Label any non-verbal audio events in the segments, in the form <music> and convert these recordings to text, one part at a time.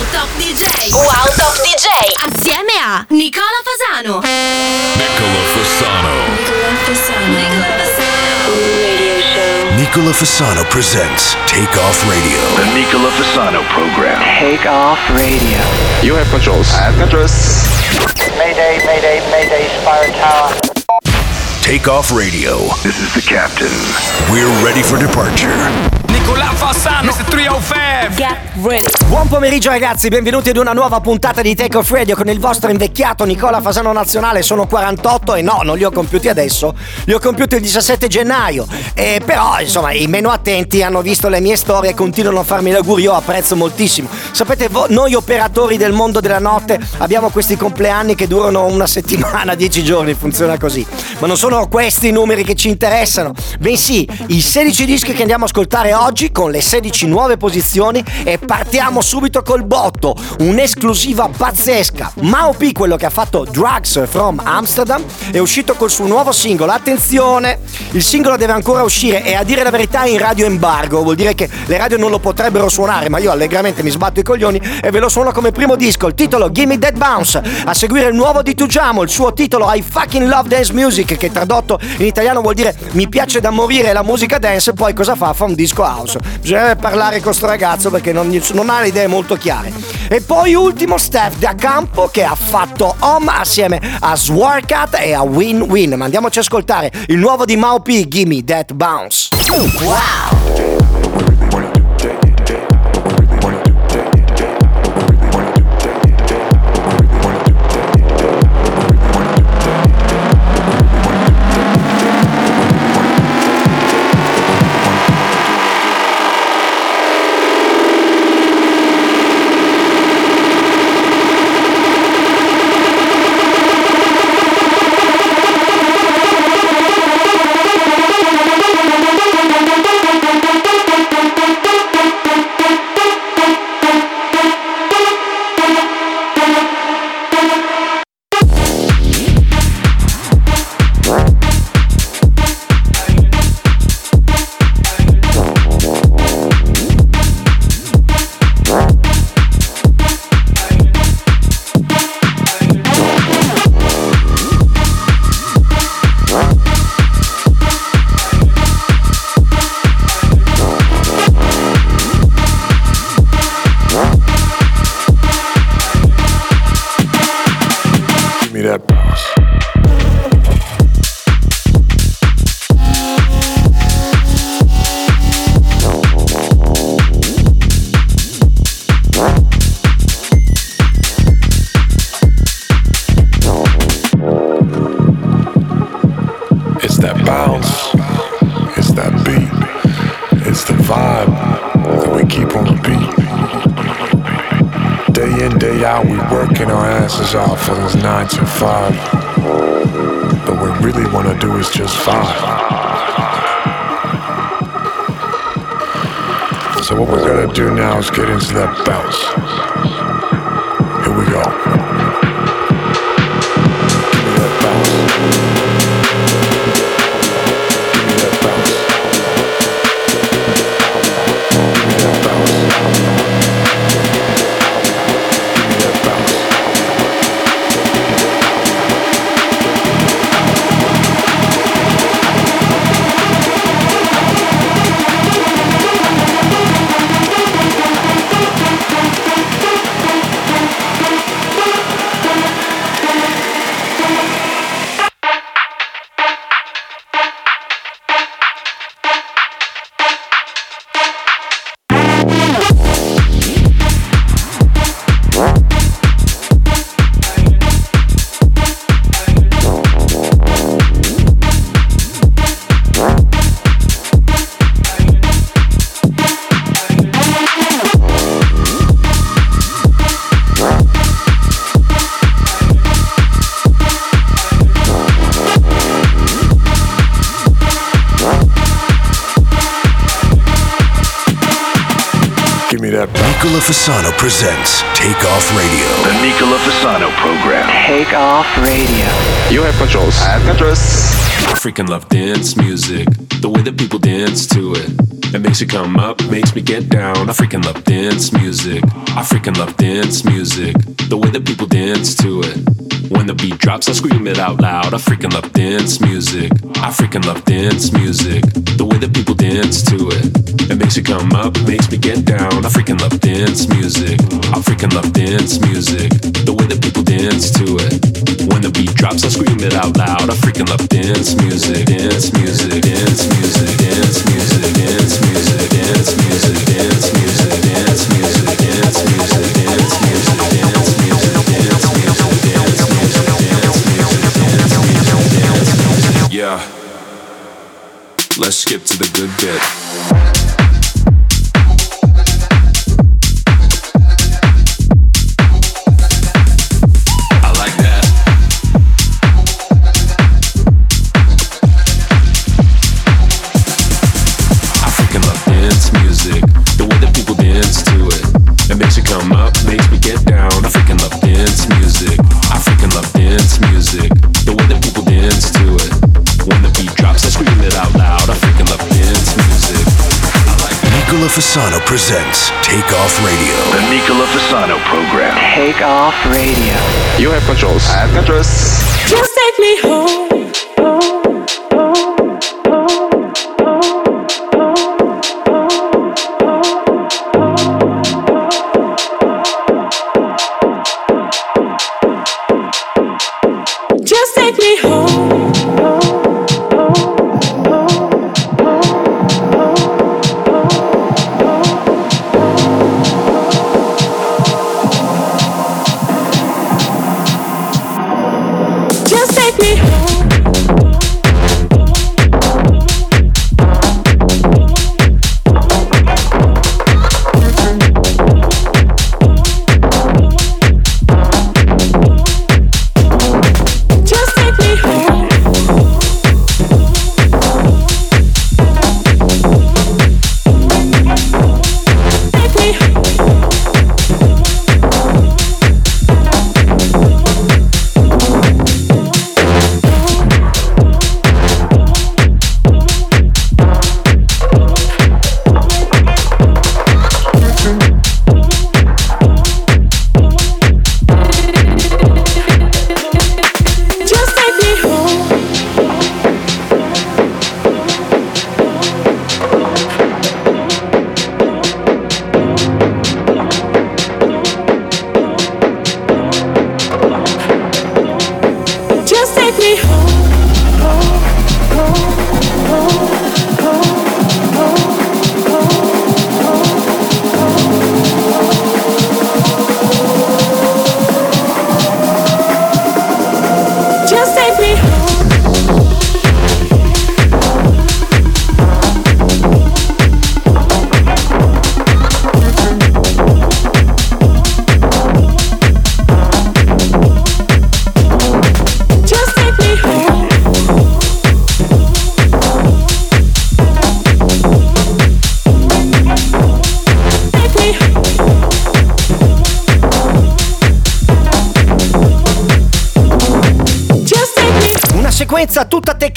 Wow Top DJ. Wow Top DJ. Assieme a Nicola Fasano. Nicola Fasano. Nicola Fasano. Nicola Fasano. Radio show. Nicola Fasano presents Take Off Radio. The Nicola Fasano program. Take off radio. You have controls. I have controls. Mayday, mayday, mayday, Spire Tower. Take Off Radio. This is the captain. We're ready for departure. Nicola Fassano, Mr. 305. Get ready. Buon pomeriggio ragazzi, benvenuti ad una nuova puntata di Take Off Radio con il vostro invecchiato Nicola Fasano Nazionale. Sono 48 e no, non li ho compiuti adesso, li ho compiuti il 17 gennaio. E però, insomma, i meno attenti hanno visto le mie storie e continuano a farmi l'auguri, io apprezzo moltissimo. Sapete, noi operatori del mondo della notte abbiamo questi compleanni che durano una settimana, <laughs> 10 giorni, funziona così. Ma non sono questi i numeri che ci interessano, bensì i 16 dischi che andiamo a ascoltare oggi con le 16 nuove posizioni e partiamo subito col botto, un'esclusiva pazzesca. Mao P, quello che ha fatto Drugs from Amsterdam, è uscito col suo nuovo singolo. Attenzione, il singolo deve ancora uscire e a dire la verità è in radio embargo, vuol dire che le radio non lo potrebbero suonare, ma io allegramente mi sbatto i coglioni e ve lo suono come primo disco. Il titolo Gimme That Bounce, a seguire il nuovo di Tujamo, il suo titolo I Fucking Love Dance Music, che tradotto in italiano vuol dire mi piace da morire la musica dance, poi cosa fa? Fa un disco house. Bisognerebbe parlare con sto ragazzo perché non, non ha le idee molto chiare. E poi ultimo Steph da campo che ha fatto Home assieme a Swarkat e a Win Win. Ma andiamoci a ascoltare il nuovo di Mao P, Gimme That Bounce. Give working our asses off for this nine to five. But what we really want to do is just vibe. So what we're gonna do now is get into that bounce. Here we go. Nicola Fasano presents Take Off Radio. The Nicola Fasano program. Take off radio. You have controls. I have controls. I freaking love dance music. The way that people dance to it. It makes you come up, makes me get down. I freaking love dance music. I freaking love dance music. The way that people dance to it. When the beat drops, I scream it out loud. I freaking love dance music. I freaking love dance music. The way that people dance to it. It makes you come up, makes me get down. I freaking love dance music. I freaking love dance music. The way that people dance to it. When the beat drops, I scream it out loud. I freaking love dance music. Dance music. Dance music. Dance music. Dance music. Dance music. Dance music. Dance music. Let's skip to the good bit. Fasano presents Take Off Radio. The Nicola Fasano program. Take off radio. You have controls. I have controls. Just take me home.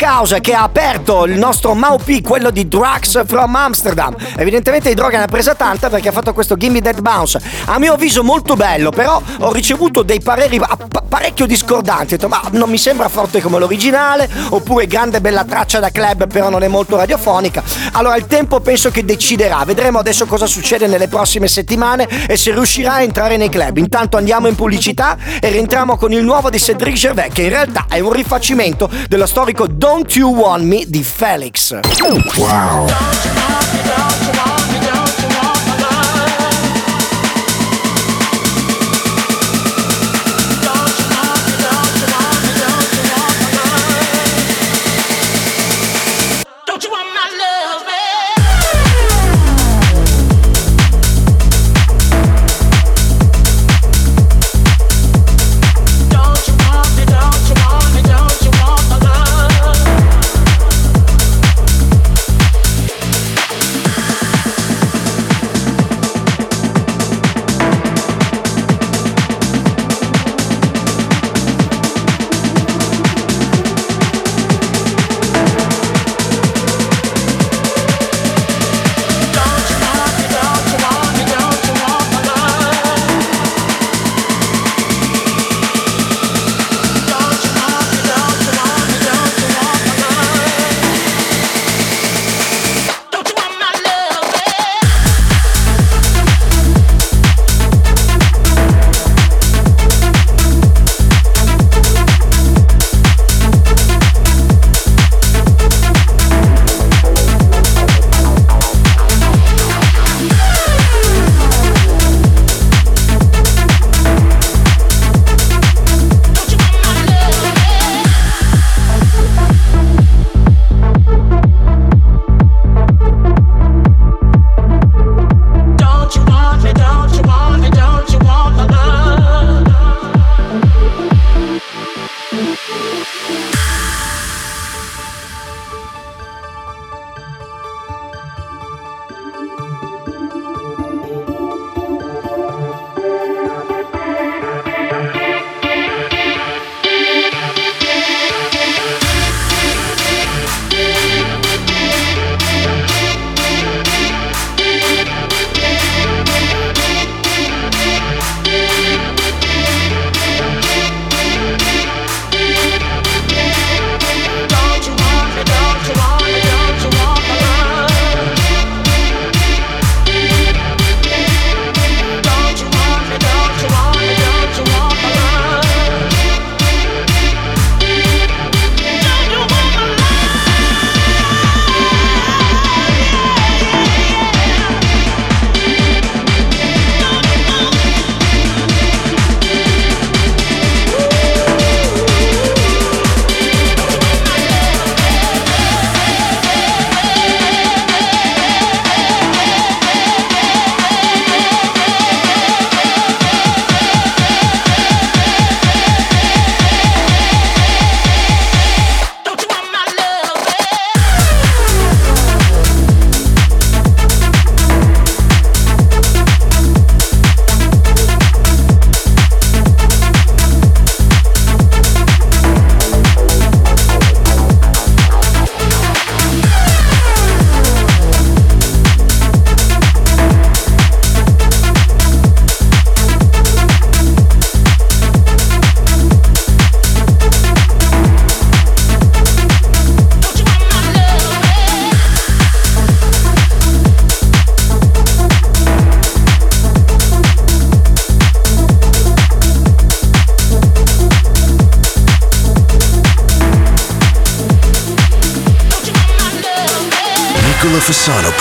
House che ha aperto il nostro Maupi, quello di Drugs from Amsterdam. Evidentemente di droga ne ha presa tanta perché ha fatto questo Gimme Dead Bounce. A mio avviso molto bello, però ho ricevuto dei pareri pa- pa- parecchio discordanti. Ho detto, ma non mi sembra forte come l'originale, oppure grande bella traccia da club, però non è molto radiofonica. Allora il tempo penso che deciderà. Vedremo adesso cosa succede nelle prossime settimane e se riuscirà a entrare nei club. Intanto andiamo in pubblicità e rientriamo con il nuovo di Cedric Gervais, che in realtà è un rifacimento dello storico Don't You Want Me di Felix. Wow.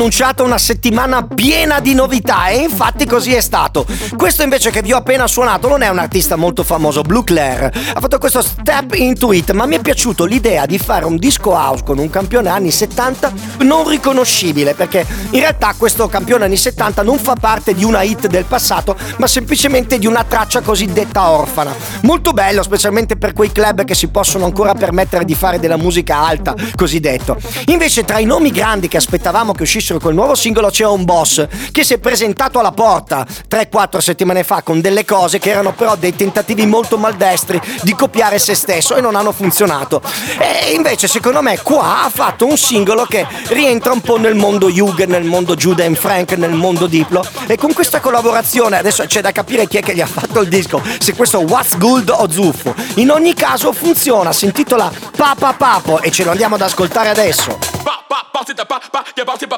annunciato una settimana piena di novità e infatti così è stato. Questo invece che vi ho appena suonato non è un artista molto famoso, Blue Claire. Ha fatto questo step into it, ma mi è piaciuto l'idea di fare un disco house con un campione anni 70 non riconoscibile, perché in realtà questo campione anni 70 non fa parte di una hit del passato, ma semplicemente di una traccia cosiddetta orfana. Molto bello, specialmente per quei club che si possono ancora permettere di fare della musica alta, cosiddetto. Invece tra i nomi grandi che aspettavamo che uscissero uscissero col nuovo singolo C'è un boss che si è presentato alla porta 3-4 settimane fa con delle cose che erano però dei tentativi molto maldestri di copiare se stesso e non hanno funzionato. E invece secondo me qua ha fatto un singolo che rientra un po' nel mondo Jugend, nel mondo Judah and Frank, nel mondo Diplo e con questa collaborazione adesso c'è da capire chi è che gli ha fatto il disco, se questo What's Gold o Zuffo. In ogni caso funziona, si intitola Papa Papo e ce lo andiamo ad ascoltare adesso. Pa, pa,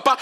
pa,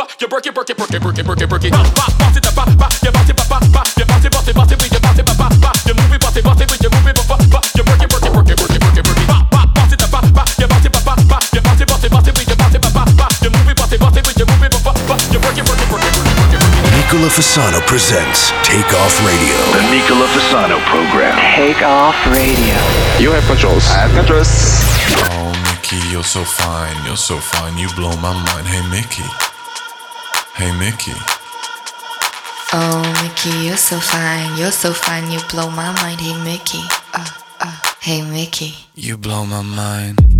ba. You break it, break it, break it, break it, break it, break it. Ba ba, bust it, ba ba. You bust it, ba ba ba. You bust it, bust it, bust it, but you bust it, ba ba ba. You move it, bust it, bust it, but you move it, ba ba ba. You break it, break it, break it, break it, break it, break it. Ba ba, bust it, ba ba. You bust it, ba ba ba. You bust it, bust it, bust it, but you bust it, ba ba ba. You move it, bust it, bust it, but you move it, ba ba ba. You break it, break it, break it, break it, break it, break it. Nicola Fasano presents Take Off Radio. The Nicola Fasano program. Take off radio. You have controls. I have controls. Oh, Mickey, you're so fine, you're so fine, you blow my mind. Hey, Mickey. Hey, Mickey. Oh, Mickey, you're so fine, you're so fine, you blow my mind. Hey, Mickey. Uh, uh, hey, Mickey. You blow my mind.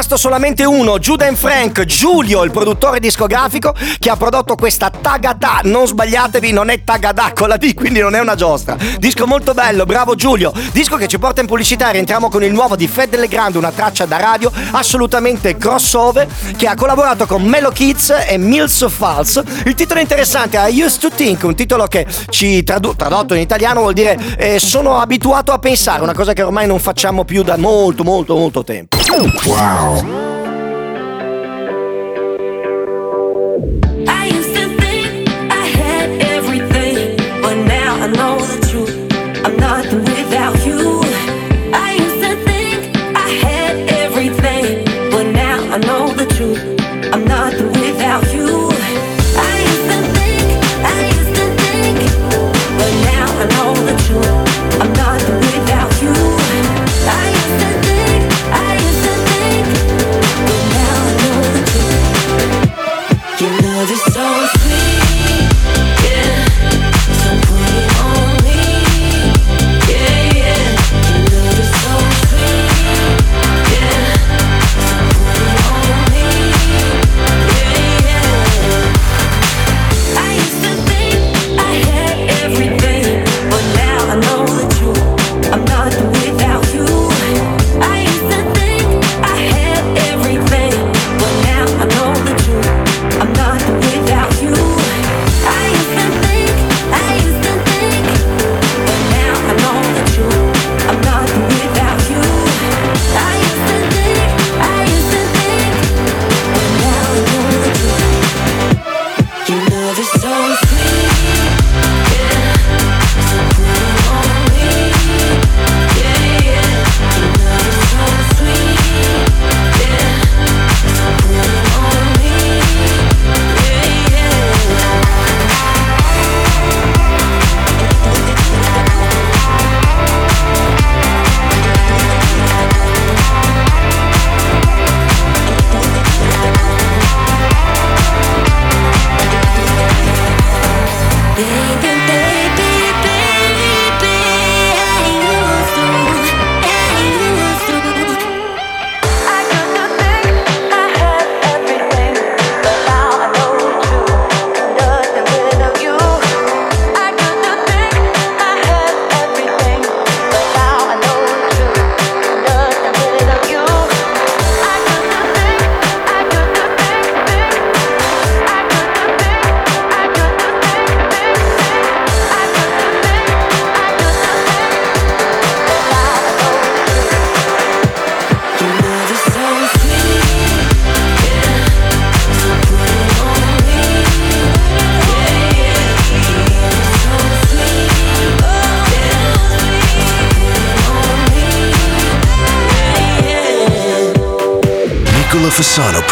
rimasto solamente uno, Juden Frank, Giulio, il produttore discografico, che ha prodotto questa Tagada. Non sbagliatevi, non è Tagada con la D, quindi non è una giostra. Disco molto bello, bravo Giulio. Disco che ci porta in pubblicità. Rientriamo con il nuovo di Fed Legrand, una traccia da radio assolutamente crossover, che ha collaborato con Melo Kids e Mills of False. Il titolo interessante è I Used to Think, un titolo che ci tradu- tradotto in italiano vuol dire eh, sono abituato a pensare, una cosa che ormai non facciamo più da molto, molto, molto tempo. Wow.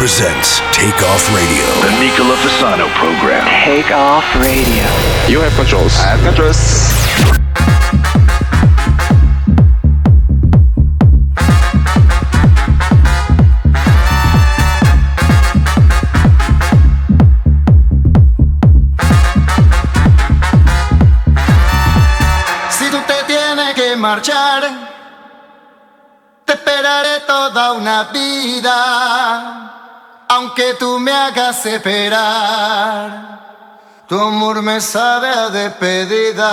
presents Takeoff Radio. The Nicola Fasano program. Takeoff Radio. You have controls. I have controls. Si tú te tienes que marchar, te esperaré toda una vida. que tú me hagas esperar. Tu amor me sabe a despedida.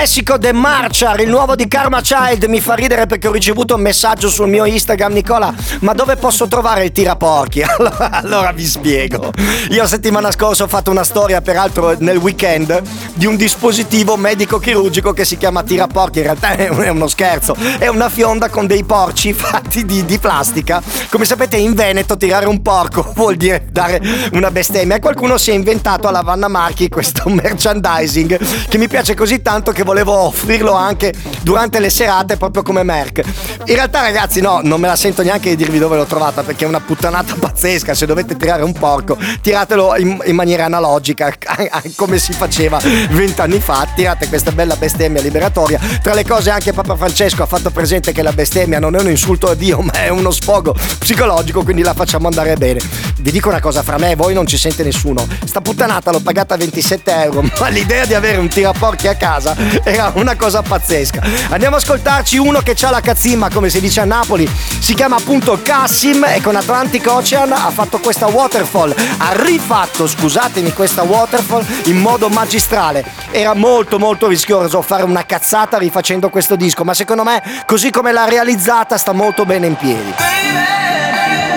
Messico, The Marchar, il nuovo di Karma Child, mi fa ridere perché ho ricevuto un messaggio sul mio Instagram, Nicola, ma dove posso trovare il tiraporchi? <laughs> Allora, allora vi spiego. Io settimana scorsa ho fatto una storia, peraltro nel weekend, di un dispositivo medico-chirurgico che si chiama tiraporchi, in realtà è un- è uno scherzo, è una fionda con dei porci <laughs> fatti di, di plastica. Come sapete in Veneto tirare un porco <laughs> vuol dire dare una bestemmia e qualcuno si è inventato alla Vanna Marchi questo <laughs> merchandising che mi piace così tanto che volevo offrirlo anche durante le serate proprio come merc. In realtà ragazzi no, non me la sento neanche di dirvi dove l'ho trovata perché è una puttanata pazzesca, se dovete tirare un porco tiratelo in, in maniera analogica come si faceva vent'anni fa, tirate questa bella bestemmia liberatoria. Tra le cose anche Papa Francesco ha fatto presente che la bestemmia non è un insulto a Dio <laughs> ma è uno sfogo psicologico quindi la facciamo andare bene. Vi dico una cosa, fra me e voi non ci sente nessuno. Sta puttanata l'ho pagata 27 euro, <laughs> ma l'idea di avere un tiraporchi a casa era una cosa pazzesca. Andiamo ad ascoltarci uno che ha la cazzimma, come si dice a Napoli. Si chiama appunto Cassim e con Atlantic Ocean ha fatto questa waterfall. Ha rifatto, scusatemi, questa waterfall in modo magistrale. Era molto molto rischioso fare una cazzata rifacendo questo disco, ma secondo me, così come l'ha realizzata, sta molto bene in piedi. Baby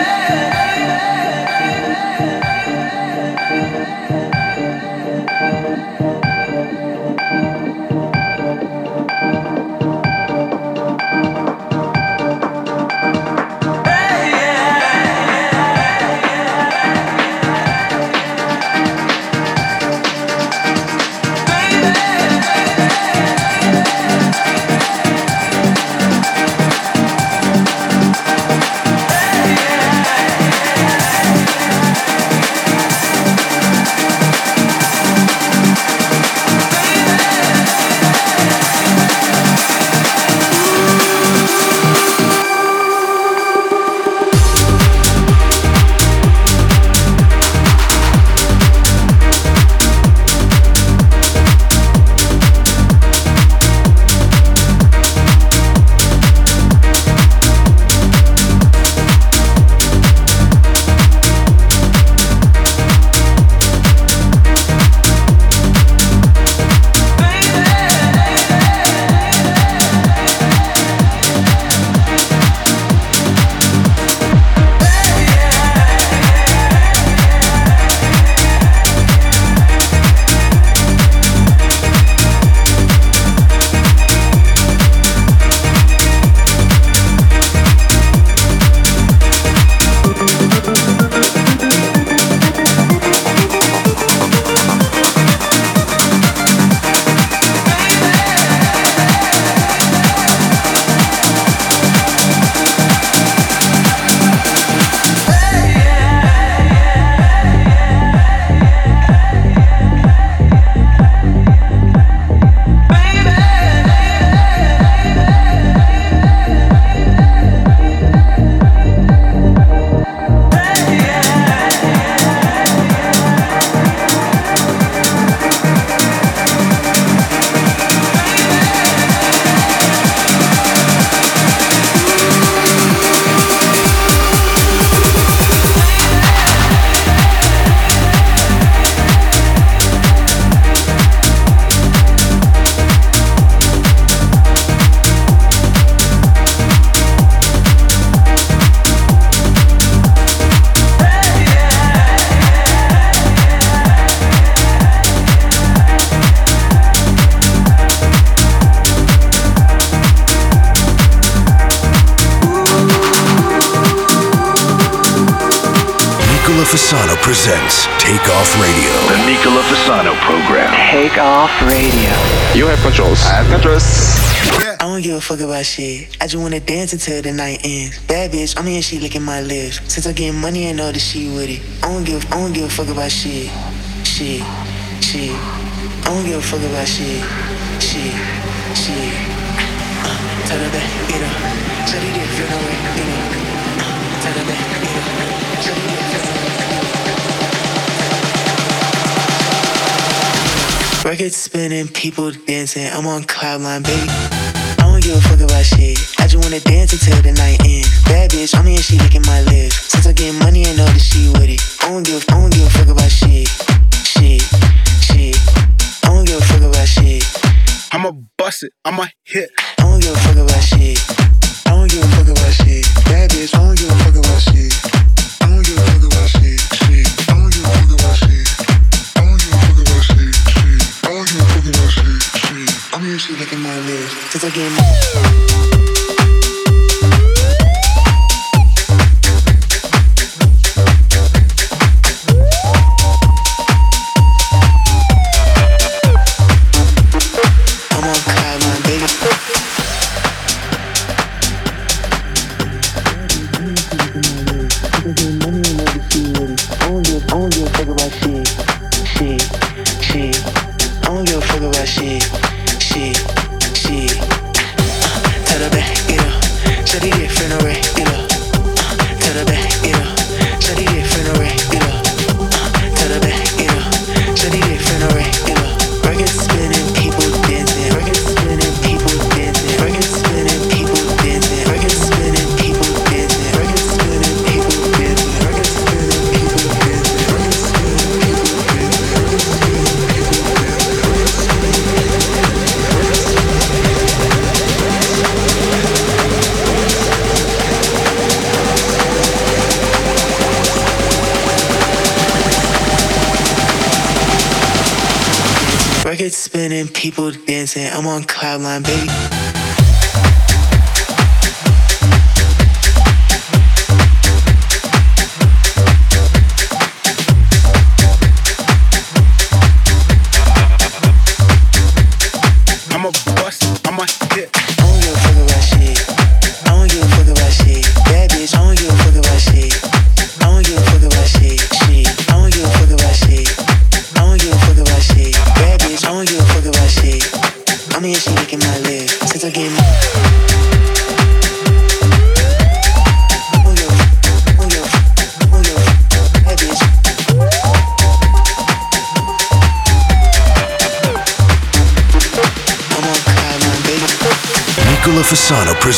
presents Take Off Radio. The Nicola Fasano program. Take off radio. You have controls. I have controls. I don't give a fuck about shit. I just wanna dance until the night ends. Bad bitch, I'm here, she licking my lips. Since I get money, I know that she with it. I don't give, I don't give a fuck about shit. Shit, shit. I don't give a fuck about shit. Shit, shit. Uh, tell her that, get up. Shut it, feel no way, get up. Uh, tell her that, get up. Shut it, feel Records spinning, people dancing. I'm on cloud nine, baby. I don't give a fuck about shit. I just wanna dance until the night ends. Bad bitch, I'm here, she licking my lips. Since I get money, I know that she with it. I don't give, I don't give a fuck about shit. Shit, shit. I don't give a fuck about shit. I'ma bust it, I'ma hit. I don't give a fuck about shit. game. Dancing. I'm on cloud nine, baby.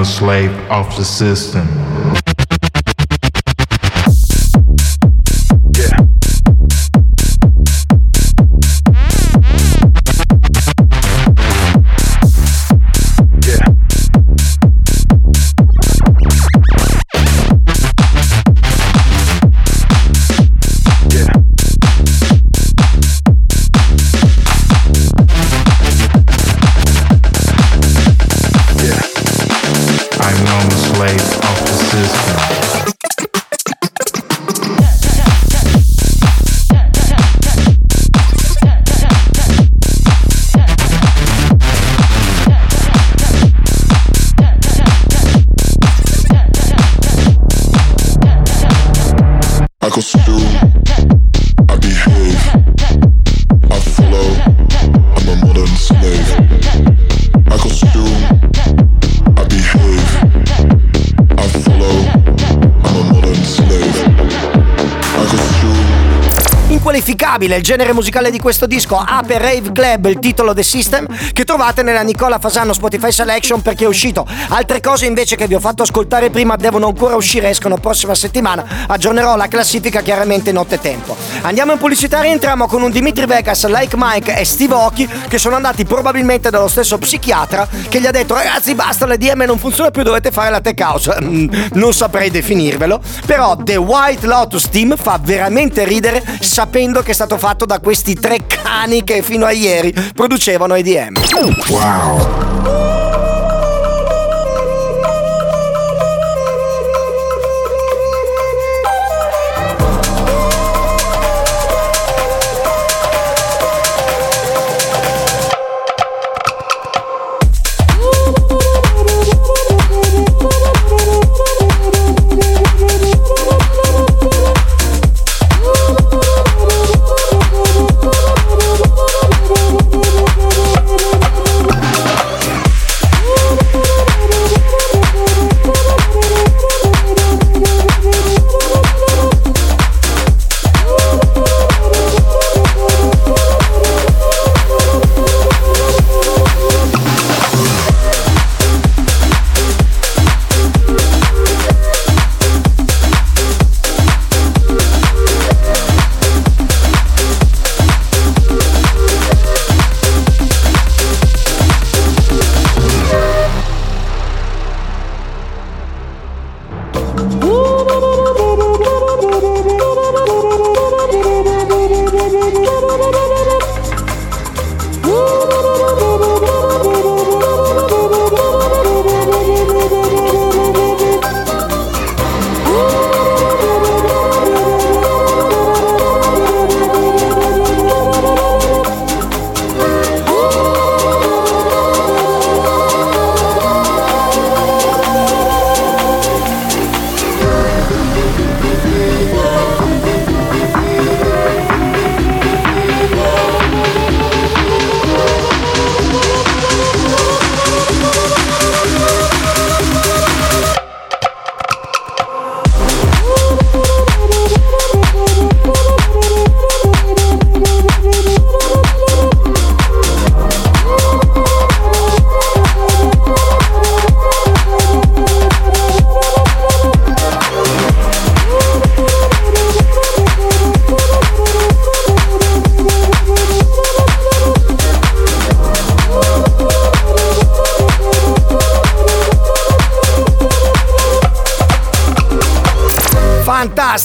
a slave of the system. Inqualificabile il genere musicale di questo disco, Ape Rave Club, il titolo The System, che trovate nella Nicola Fasano Spotify Selection perché è uscito. Altre cose invece che vi ho fatto ascoltare prima devono ancora uscire, escono prossima settimana. Aggiornerò la classifica chiaramente nottetempo. Andiamo in pubblicità, rientriamo con un Dimitri Vegas, Like Mike e Steve Occhi che sono andati probabilmente dallo stesso psichiatra che gli ha detto ragazzi basta, la DM non funziona più, dovete fare la tech house. Mm, non saprei definirvelo, però The White Lotus Team fa veramente ridere sapendo che è stato fatto da questi tre cani che fino a ieri producevano EDM. Wow.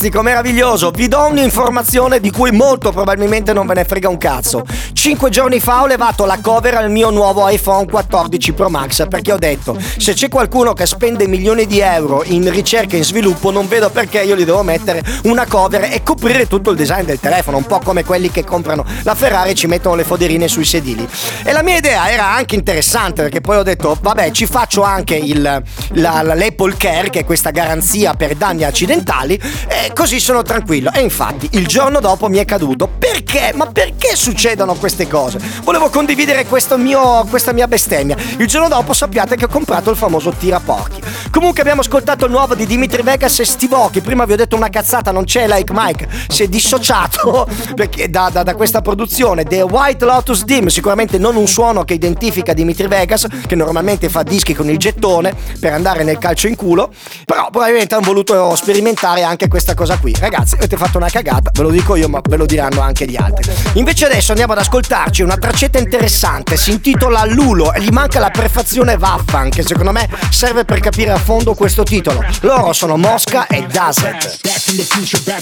Fantastico, meraviglioso. Vi do un'informazione di cui molto probabilmente non ve ne frega un cazzo. Cinque giorni fa ho levato la cover al mio nuovo iPhone 14 Pro Max perché ho detto se c'è qualcuno che spende milioni di euro in ricerca e in sviluppo non vedo perché io gli devo mettere una cover e coprire tutto il design del telefono, un po' come quelli che comprano la Ferrari e ci mettono le foderine sui sedili. E la mia idea era anche interessante perché poi ho detto vabbè ci faccio anche il, la- l'Apple Care che è questa garanzia per danni accidentali e così sono tranquillo. E infatti il giorno dopo mi è caduto. Perché? Ma perché succedono queste cose? Volevo condividere questo mio, questa mia bestemmia. Il giorno dopo sappiate che ho comprato il famoso tiraporchi. Comunque abbiamo ascoltato il nuovo di Dimitri Vegas e Steve Aoki. Prima vi ho detto una cazzata, non c'è Like Mike. Si è dissociato <laughs> da, da- da questa produzione. The White Lotus Dim, sicuramente non un suono che identifica Dimitri Vegas, che normalmente fa dischi con il gettone per andare nel calcio in culo. Però probabilmente hanno voluto sperimentare anche questa cosa qui. Ragazzi, avete fatto una cagata, ve lo dico io, ma ve lo diranno anche gli altri. Invece adesso andiamo ad ascoltarci una traccetta interessante, si intitola Lulo e gli manca la prefazione Vaffan, che secondo me serve per capire a fondo questo titolo. Loro sono Mosca e Dazet. Back from the future, back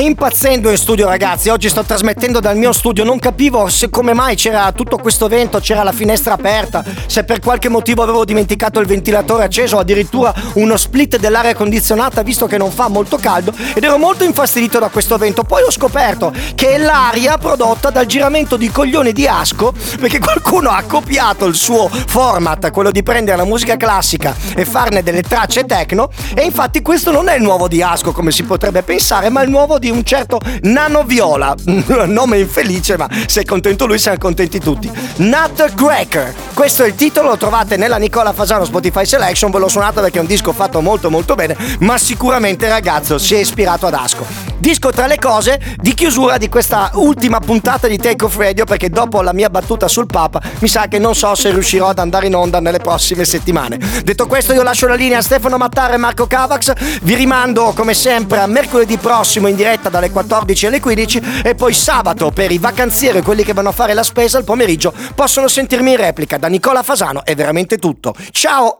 Impazzendo in studio ragazzi, oggi sto trasmettendo dal mio studio, non capivo se come mai c'era tutto questo vento, c'era la finestra aperta, se per qualche motivo avevo dimenticato il ventilatore acceso addirittura uno split dell'aria condizionata visto che non fa molto caldo ed ero molto infastidito da questo vento. Poi ho scoperto che è l'aria prodotta dal giramento di coglioni di Asco perché qualcuno ha copiato il suo format, quello di prendere la musica classica e farne delle tracce techno e infatti questo non è il nuovo di Asco come si potrebbe pensare, ma il nuovo di un certo Nano Viola, <laughs> nome infelice ma se è contento lui siamo contenti tutti. Nutcracker, questo è il titolo, lo trovate nella Nicola Fasano Spotify Selection, ve l'ho suonato perché è un disco fatto molto molto bene, ma sicuramente ragazzo si è ispirato ad Asco. Disco tra le cose di chiusura di questa ultima puntata di Take Off Radio perché dopo la mia battuta sul Papa mi sa che non so se riuscirò ad andare in onda nelle prossime settimane. Detto questo io lascio la linea a Stefano Mattare e Marco Cavax, vi rimando come sempre a mercoledì prossimo in diretta dalle 14 alle 15 e poi sabato per i vacanzieri e quelli che vanno a fare la spesa al pomeriggio possono sentirmi in replica. Da Nicola Fasano è veramente tutto. Ciao!